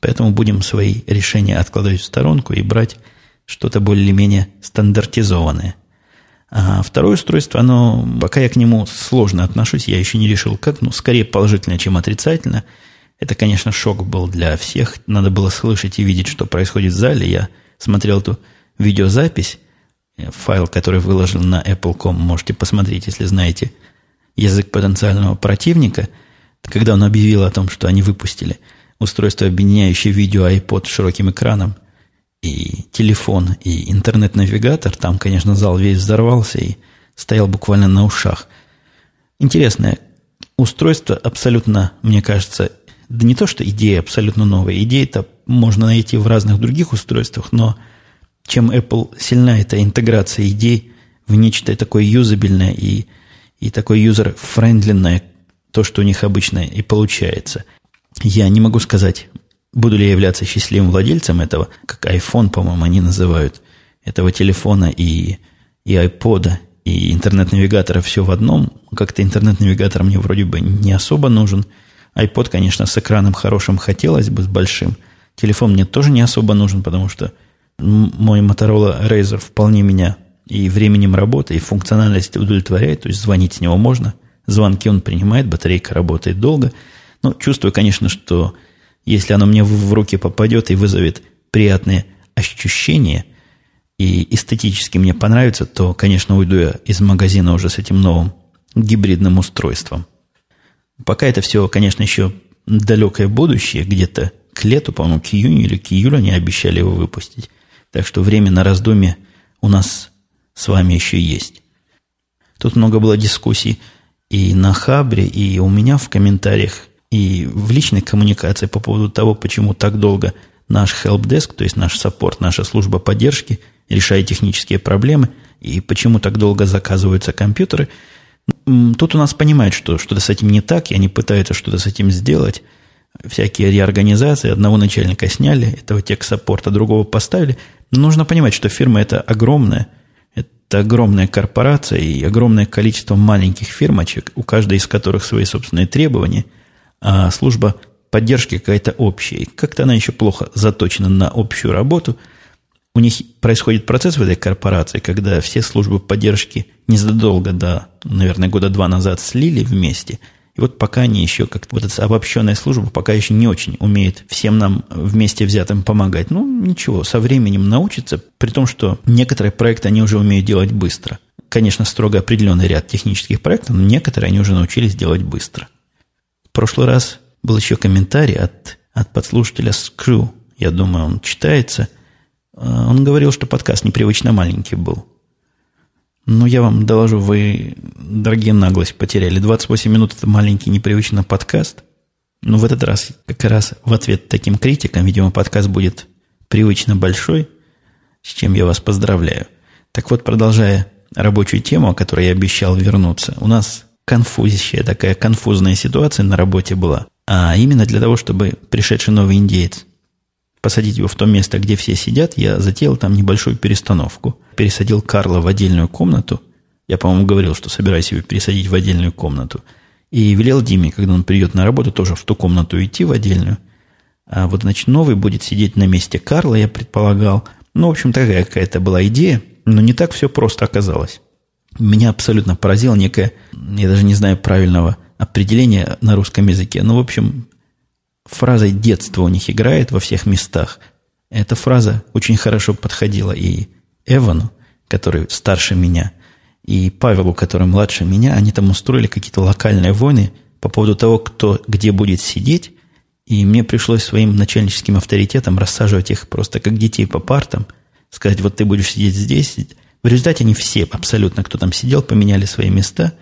Поэтому будем свои решения откладывать в сторонку и брать что-то более-менее стандартизованное. А второе устройство, оно, пока я к нему сложно отношусь, я еще не решил как, ну, скорее положительно, чем отрицательно. Это, конечно, шок был для всех. Надо было слышать и видеть, что происходит в зале. Я смотрел эту видеозапись, файл, который выложил на Apple.com, можете посмотреть, если знаете язык потенциального противника, когда он объявил о том, что они выпустили устройство, объединяющее видео iPod с широким экраном, и телефон, и интернет-навигатор, там, конечно, зал весь взорвался и стоял буквально на ушах. Интересное устройство, абсолютно, мне кажется, да не то, что идея абсолютно новая, идеи-то можно найти в разных других устройствах, но чем Apple сильна эта интеграция идей в нечто такое юзабельное и, и такое юзер-френдленное, то, что у них обычно и получается. Я не могу сказать, буду ли я являться счастливым владельцем этого, как iPhone, по-моему, они называют, этого телефона и, и iPod, и интернет-навигатора все в одном. Как-то интернет-навигатор мне вроде бы не особо нужен. iPod, конечно, с экраном хорошим хотелось бы, с большим. Телефон мне тоже не особо нужен, потому что мой Motorola Razr вполне меня и временем работы, и функциональность удовлетворяет, то есть звонить с него можно. Звонки он принимает, батарейка работает долго. Но чувствую, конечно, что если оно мне в руки попадет и вызовет приятные ощущения, и эстетически мне понравится, то, конечно, уйду я из магазина уже с этим новым гибридным устройством. Пока это все, конечно, еще далекое будущее, где-то к лету, по-моему, к июню или к июлю они обещали его выпустить. Так что время на раздумье у нас с вами еще есть. Тут много было дискуссий и на Хабре, и у меня в комментариях, и в личной коммуникации по поводу того, почему так долго наш helpdesk, то есть наш саппорт, наша служба поддержки, решает технические проблемы, и почему так долго заказываются компьютеры. Тут у нас понимают, что что-то с этим не так, и они пытаются что-то с этим сделать. Всякие реорганизации, одного начальника сняли, этого тех-саппорта, другого поставили. Но нужно понимать, что фирма это огромная, это огромная корпорация и огромное количество маленьких фирмочек, у каждой из которых свои собственные требования, а служба поддержки какая-то общая. Как-то она еще плохо заточена на общую работу. У них происходит процесс в этой корпорации, когда все службы поддержки незадолго до, наверное, года два назад слили вместе – и вот пока они еще как-то, вот эта обобщенная служба пока еще не очень умеет всем нам вместе взятым помогать. Ну, ничего, со временем научится, при том, что некоторые проекты они уже умеют делать быстро. Конечно, строго определенный ряд технических проектов, но некоторые они уже научились делать быстро. В прошлый раз был еще комментарий от, от подслушателя Скрю. Я думаю, он читается. А, он говорил, что подкаст непривычно маленький был. Ну, я вам доложу, вы, дорогие наглость, потеряли. 28 минут – это маленький непривычный подкаст. Но в этот раз, как раз в ответ таким критикам, видимо, подкаст будет привычно большой, с чем я вас поздравляю. Так вот, продолжая рабочую тему, о которой я обещал вернуться, у нас конфузящая такая конфузная ситуация на работе была. А именно для того, чтобы пришедший новый индеец посадить его в то место, где все сидят, я затеял там небольшую перестановку. Пересадил Карла в отдельную комнату. Я, по-моему, говорил, что собираюсь его пересадить в отдельную комнату. И велел Диме, когда он придет на работу, тоже в ту комнату идти, в отдельную. А вот, значит, новый будет сидеть на месте Карла, я предполагал. Ну, в общем, такая какая-то была идея, но не так все просто оказалось. Меня абсолютно поразило некое, я даже не знаю правильного определения на русском языке. Ну, в общем, фразой детства у них играет во всех местах. Эта фраза очень хорошо подходила и Эвану, который старше меня, и Павелу, который младше меня. Они там устроили какие-то локальные войны по поводу того, кто где будет сидеть. И мне пришлось своим начальническим авторитетом рассаживать их просто как детей по партам, сказать, вот ты будешь сидеть здесь. В результате они все, абсолютно, кто там сидел, поменяли свои места.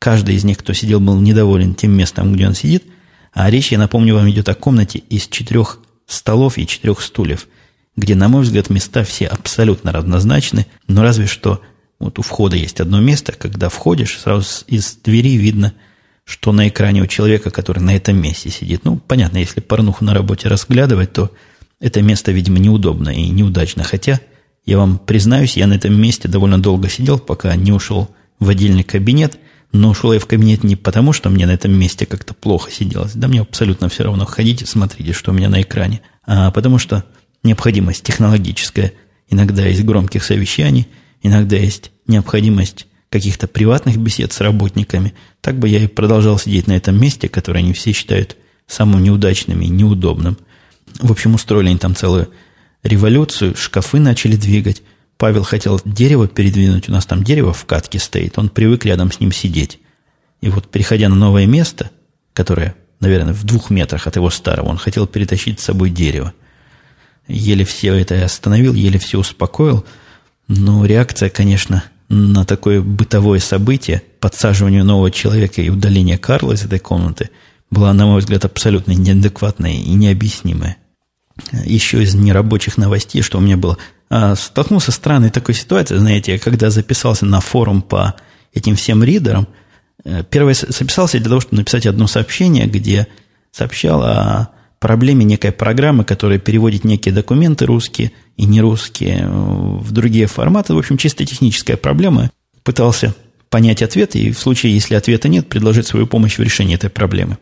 Каждый из них, кто сидел, был недоволен тем местом, где он сидит – а речь, я напомню вам, идет о комнате из четырех столов и четырех стульев, где, на мой взгляд, места все абсолютно равнозначны, но разве что вот у входа есть одно место, когда входишь, сразу из двери видно, что на экране у человека, который на этом месте сидит. Ну, понятно, если порнуху на работе разглядывать, то это место, видимо, неудобно и неудачно. Хотя, я вам признаюсь, я на этом месте довольно долго сидел, пока не ушел в отдельный кабинет – но ушел я в кабинет не потому, что мне на этом месте как-то плохо сиделось. Да мне абсолютно все равно. Ходите, смотрите, что у меня на экране. А потому что необходимость технологическая. Иногда есть громких совещаний, иногда есть необходимость каких-то приватных бесед с работниками. Так бы я и продолжал сидеть на этом месте, которое они все считают самым неудачным и неудобным. В общем, устроили они там целую революцию, шкафы начали двигать, Павел хотел дерево передвинуть, у нас там дерево в катке стоит, он привык рядом с ним сидеть. И вот, приходя на новое место, которое, наверное, в двух метрах от его старого, он хотел перетащить с собой дерево. Еле все это остановил, еле все успокоил, но реакция, конечно, на такое бытовое событие, подсаживание нового человека и удаление Карла из этой комнаты, была, на мой взгляд, абсолютно неадекватная и необъяснимая. Еще из нерабочих новостей, что у меня было столкнулся с странной такой ситуацией, знаете, когда записался на форум по этим всем ридерам, э, первое записался для того, чтобы написать одно сообщение, где сообщал о проблеме некой программы, которая переводит некие документы русские и нерусские в другие форматы. В общем, чисто техническая проблема. Пытался понять ответ и в случае, если ответа нет, предложить свою помощь в решении этой проблемы.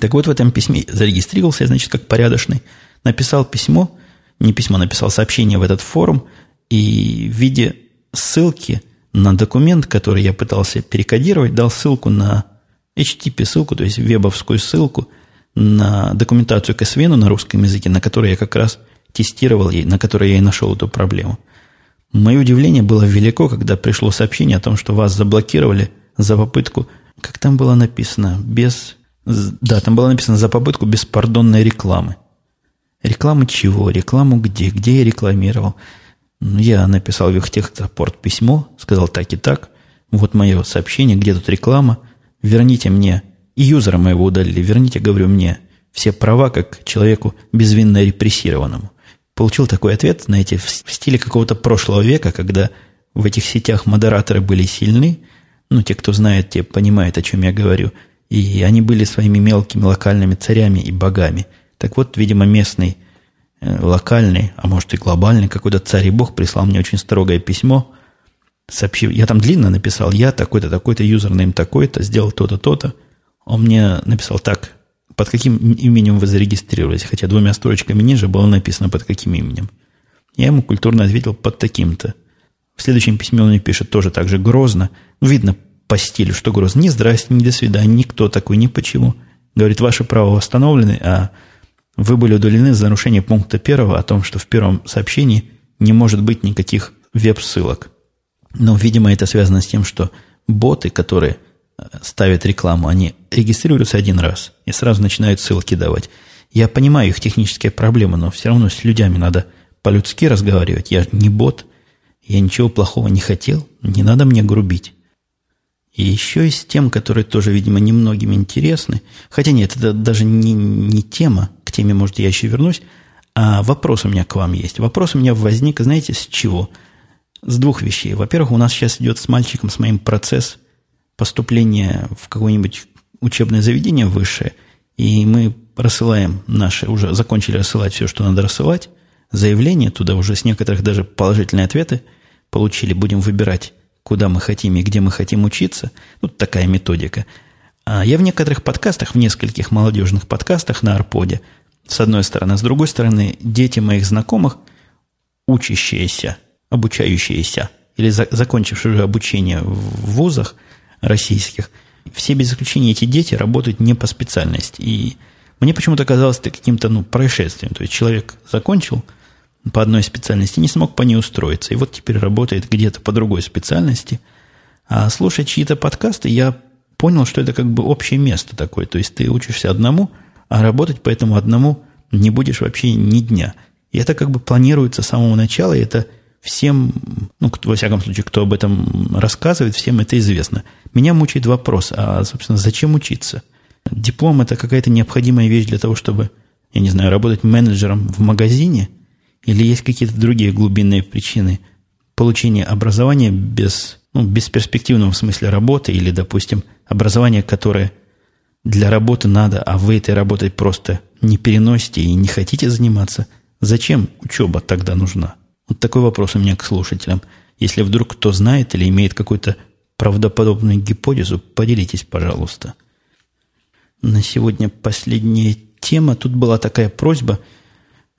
Так вот, в этом письме зарегистрировался, значит, как порядочный, написал письмо, не письмо, написал сообщение в этот форум, и в виде ссылки на документ, который я пытался перекодировать, дал ссылку на HTTP-ссылку, то есть вебовскую ссылку на документацию к SVN на русском языке, на которой я как раз тестировал, и на которой я и нашел эту проблему. Мое удивление было велико, когда пришло сообщение о том, что вас заблокировали за попытку, как там было написано, без... Да, там было написано за попытку беспардонной рекламы. Рекламы чего? Рекламу где? Где я рекламировал? Ну, я написал в их техсаппорт письмо, сказал так и так. Вот мое сообщение, где тут реклама. Верните мне, и юзера моего удалили, верните, говорю, мне все права, как человеку безвинно репрессированному. Получил такой ответ, знаете, в стиле какого-то прошлого века, когда в этих сетях модераторы были сильны, ну, те, кто знает, те понимают, о чем я говорю, и они были своими мелкими локальными царями и богами. Так вот, видимо, местный Э, локальный, а может и глобальный, какой-то царь и бог прислал мне очень строгое письмо, сообщив, я там длинно написал, я такой-то, такой-то, юзернейм такой-то, сделал то-то, то-то. Он мне написал так, под каким именем вы зарегистрировались, хотя двумя строчками ниже было написано, под каким именем. Я ему культурно ответил, под таким-то. В следующем письме он мне пишет тоже так же грозно. Ну, видно по стилю, что грозно. Ни здрасте, ни до свидания, никто такой, ни почему. Говорит, ваши права восстановлены, а вы были удалены за нарушение пункта первого о том, что в первом сообщении не может быть никаких веб-ссылок. Но, видимо, это связано с тем, что боты, которые э, ставят рекламу, они регистрируются один раз и сразу начинают ссылки давать. Я понимаю их технические проблемы, но все равно с людьми надо по-людски разговаривать. Я не бот, я ничего плохого не хотел, не надо мне грубить. И еще есть тем, которые тоже, видимо, немногим интересны. Хотя нет, это даже не, не тема, теме, может, я еще вернусь. А вопрос у меня к вам есть. Вопрос у меня возник, знаете, с чего? С двух вещей. Во-первых, у нас сейчас идет с мальчиком, с моим процесс поступления в какое-нибудь учебное заведение высшее, и мы рассылаем наши, уже закончили рассылать все, что надо рассылать, заявление туда уже с некоторых даже положительные ответы получили, будем выбирать куда мы хотим и где мы хотим учиться. Вот ну, такая методика. А я в некоторых подкастах, в нескольких молодежных подкастах на Арподе, с одной стороны, с другой стороны, дети моих знакомых, учащиеся, обучающиеся или за, закончившие уже обучение в вузах российских, все без исключения эти дети работают не по специальности. И мне почему-то казалось это каким-то ну, происшествием. То есть человек закончил – по одной специальности, не смог по ней устроиться. И вот теперь работает где-то по другой специальности. А слушая чьи-то подкасты, я понял, что это как бы общее место такое. То есть ты учишься одному, а работать по этому одному не будешь вообще ни дня. И это как бы планируется с самого начала, и это всем, ну, во всяком случае, кто об этом рассказывает, всем это известно. Меня мучает вопрос, а, собственно, зачем учиться? Диплом – это какая-то необходимая вещь для того, чтобы, я не знаю, работать менеджером в магазине – или есть какие-то другие глубинные причины получения образования без, ну, бесперспективного в смысле работы или, допустим, образование, которое для работы надо, а вы этой работой просто не переносите и не хотите заниматься, зачем учеба тогда нужна? Вот такой вопрос у меня к слушателям. Если вдруг кто знает или имеет какую-то правдоподобную гипотезу, поделитесь, пожалуйста. На сегодня последняя тема. Тут была такая просьба –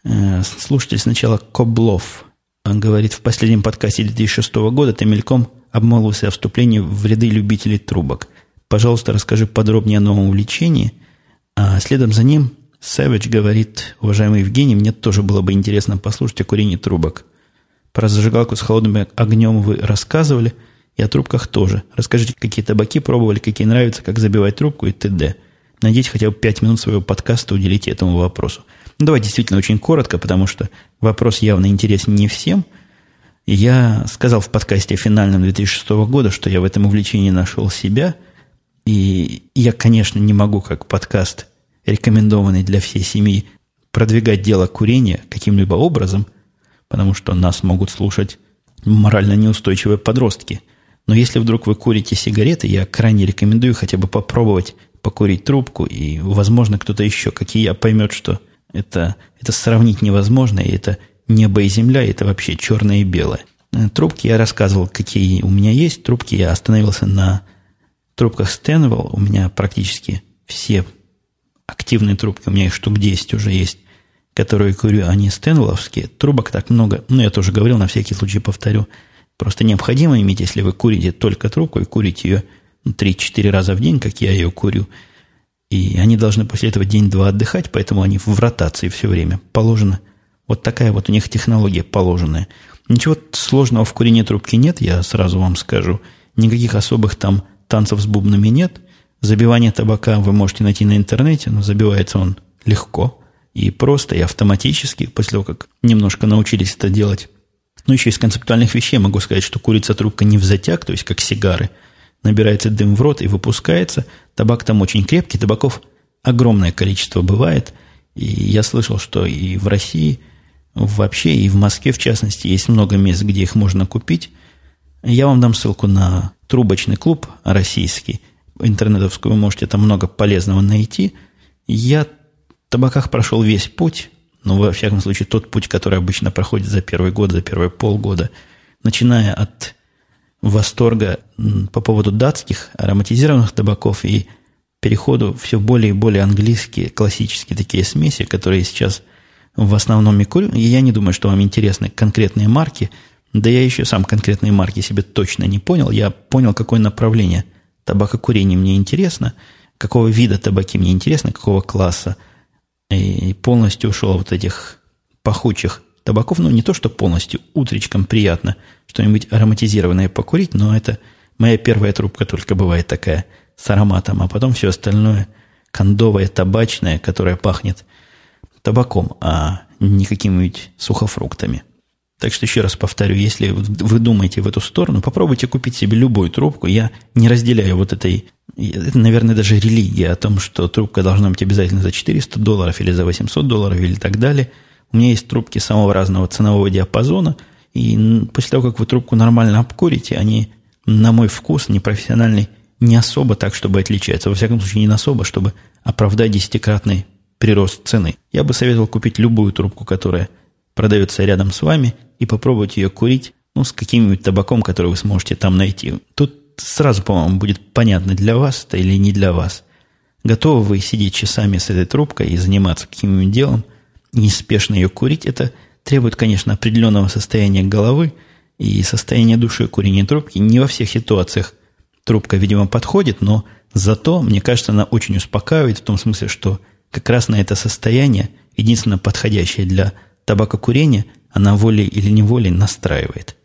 Э, слушатель сначала Коблов. Он говорит, в последнем подкасте 2006 года ты мельком обмолвился о вступлении в ряды любителей трубок. Пожалуйста, расскажи подробнее о новом увлечении. А следом за ним Сэвидж говорит, уважаемый Евгений, мне тоже было бы интересно послушать о курении трубок. Про зажигалку с холодным огнем вы рассказывали, и о трубках тоже. Расскажите, какие табаки пробовали, какие нравятся, как забивать трубку и т.д. Найдите хотя бы пять минут своего подкаста, уделите этому вопросу. Ну, давай действительно очень коротко, потому что вопрос явно интересен не всем. Я сказал в подкасте финальном 2006 года, что я в этом увлечении нашел себя. И я, конечно, не могу, как подкаст, рекомендованный для всей семьи, продвигать дело курения каким-либо образом, потому что нас могут слушать морально неустойчивые подростки. Но если вдруг вы курите сигареты, я крайне рекомендую хотя бы попробовать покурить трубку, и, возможно, кто-то еще, как и я, поймет, что это, это сравнить невозможно, и это небо и земля, и это вообще черное и белое. Трубки я рассказывал, какие у меня есть. Трубки я остановился на трубках Stanwell. У меня практически все активные трубки, у меня их штук 10 уже есть, которые курю, они стенвеловские. Трубок так много, ну, я тоже говорил, на всякий случай повторю. Просто необходимо иметь, если вы курите только трубку и курите ее 3-4 ну, раза в день, как я ее курю, и они должны после этого день-два отдыхать, поэтому они в ротации все время положено. Вот такая вот у них технология положенная. Ничего сложного в курении трубки нет, я сразу вам скажу. Никаких особых там танцев с бубнами нет. Забивание табака вы можете найти на интернете, но забивается он легко и просто, и автоматически, после того, как немножко научились это делать. Но еще из концептуальных вещей могу сказать, что курица трубка не в затяг, то есть как сигары. Набирается дым в рот и выпускается. Табак там очень крепкий, табаков огромное количество бывает. И я слышал, что и в России – Вообще и в Москве, в частности, есть много мест, где их можно купить. Я вам дам ссылку на трубочный клуб российский. Интернетовскую вы можете там много полезного найти. Я в табаках прошел весь путь, ну, во всяком случае, тот путь, который обычно проходит за первый год, за первые полгода, начиная от восторга по поводу датских ароматизированных табаков и переходу все более и более английские, классические такие смеси, которые сейчас – в основном и И я не думаю, что вам интересны конкретные марки. Да я еще сам конкретные марки себе точно не понял. Я понял, какое направление табакокурения мне интересно, какого вида табаки мне интересно, какого класса. И полностью ушел вот этих пахучих табаков. Ну, не то, что полностью, утречком приятно что-нибудь ароматизированное покурить, но это моя первая трубка только бывает такая с ароматом, а потом все остальное кондовое, табачное, которое пахнет – табаком, а не какими-нибудь сухофруктами. Так что еще раз повторю, если вы думаете в эту сторону, попробуйте купить себе любую трубку. Я не разделяю вот этой, это, наверное, даже религия о том, что трубка должна быть обязательно за 400 долларов или за 800 долларов или так далее. У меня есть трубки самого разного ценового диапазона, и после того, как вы трубку нормально обкурите, они, на мой вкус, непрофессиональный, не особо так, чтобы отличаться. Во всяком случае, не особо, чтобы оправдать десятикратный прирост цены. Я бы советовал купить любую трубку, которая продается рядом с вами, и попробовать ее курить ну, с каким-нибудь табаком, который вы сможете там найти. Тут сразу, по-моему, будет понятно, для вас это или не для вас. Готовы вы сидеть часами с этой трубкой и заниматься каким-нибудь делом, неспешно ее курить, это требует, конечно, определенного состояния головы и состояния души курения трубки. Не во всех ситуациях трубка, видимо, подходит, но зато, мне кажется, она очень успокаивает в том смысле, что как раз на это состояние, единственно подходящее для табакокурения, она волей или неволей настраивает.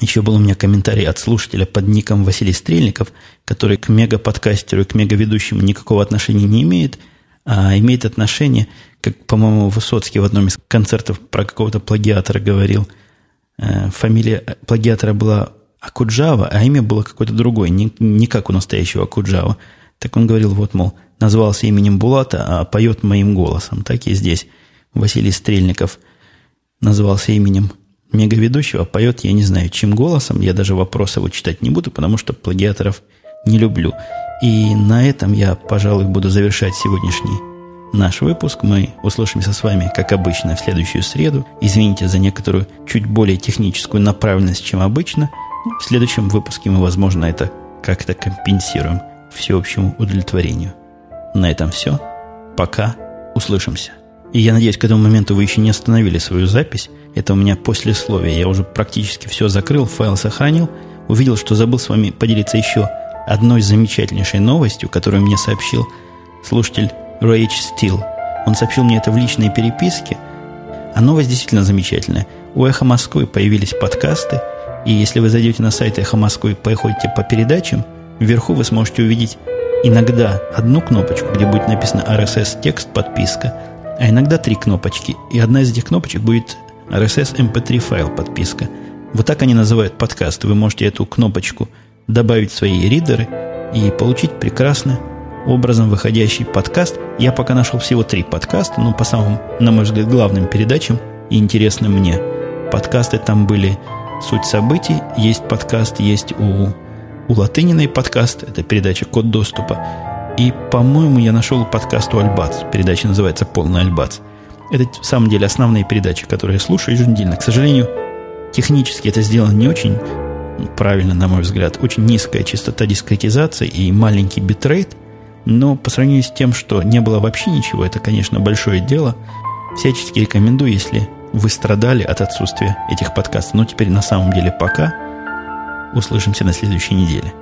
Еще был у меня комментарий от слушателя под ником Василий Стрельников, который к мега-подкастеру и к мега-ведущему никакого отношения не имеет, а имеет отношение, как, по-моему, Высоцкий в одном из концертов про какого-то плагиатора говорил, э, фамилия плагиатора была Акуджава, а имя было какое-то другое, не, не как у настоящего Акуджава. Так он говорил, вот, мол, назвался именем Булата, а поет моим голосом. Так и здесь Василий Стрельников назвался именем мегаведущего, поет, я не знаю, чем голосом. Я даже вопросы его читать не буду, потому что плагиаторов не люблю. И на этом я, пожалуй, буду завершать сегодняшний наш выпуск. Мы услышимся с вами, как обычно, в следующую среду. Извините за некоторую чуть более техническую направленность, чем обычно. В следующем выпуске мы, возможно, это как-то компенсируем всеобщему удовлетворению. На этом все. Пока. Услышимся. И я надеюсь, к этому моменту вы еще не остановили свою запись. Это у меня послесловие. Я уже практически все закрыл, файл сохранил. Увидел, что забыл с вами поделиться еще одной замечательнейшей новостью, которую мне сообщил слушатель Rage Steel. Он сообщил мне это в личной переписке. А новость действительно замечательная. У «Эхо Москвы» появились подкасты. И если вы зайдете на сайт «Эхо Москвы» и походите по передачам, вверху вы сможете увидеть иногда одну кнопочку, где будет написано RSS текст подписка, а иногда три кнопочки. И одна из этих кнопочек будет RSS MP3 файл подписка. Вот так они называют подкаст. Вы можете эту кнопочку добавить в свои ридеры и получить прекрасно образом выходящий подкаст. Я пока нашел всего три подкаста, но по самым, на мой взгляд, главным передачам и интересным мне. Подкасты там были «Суть событий», есть подкаст, есть у у Латыниной подкаст, это передача «Код доступа». И, по-моему, я нашел подкаст у Альбац. Передача называется «Полный Альбац». Это, в самом деле, основные передачи, которые я слушаю еженедельно. К сожалению, технически это сделано не очень правильно, на мой взгляд. Очень низкая частота дискретизации и маленький битрейт. Но по сравнению с тем, что не было вообще ничего, это, конечно, большое дело. Всячески рекомендую, если вы страдали от отсутствия этих подкастов. Но теперь на самом деле пока. Услышимся на следующей неделе.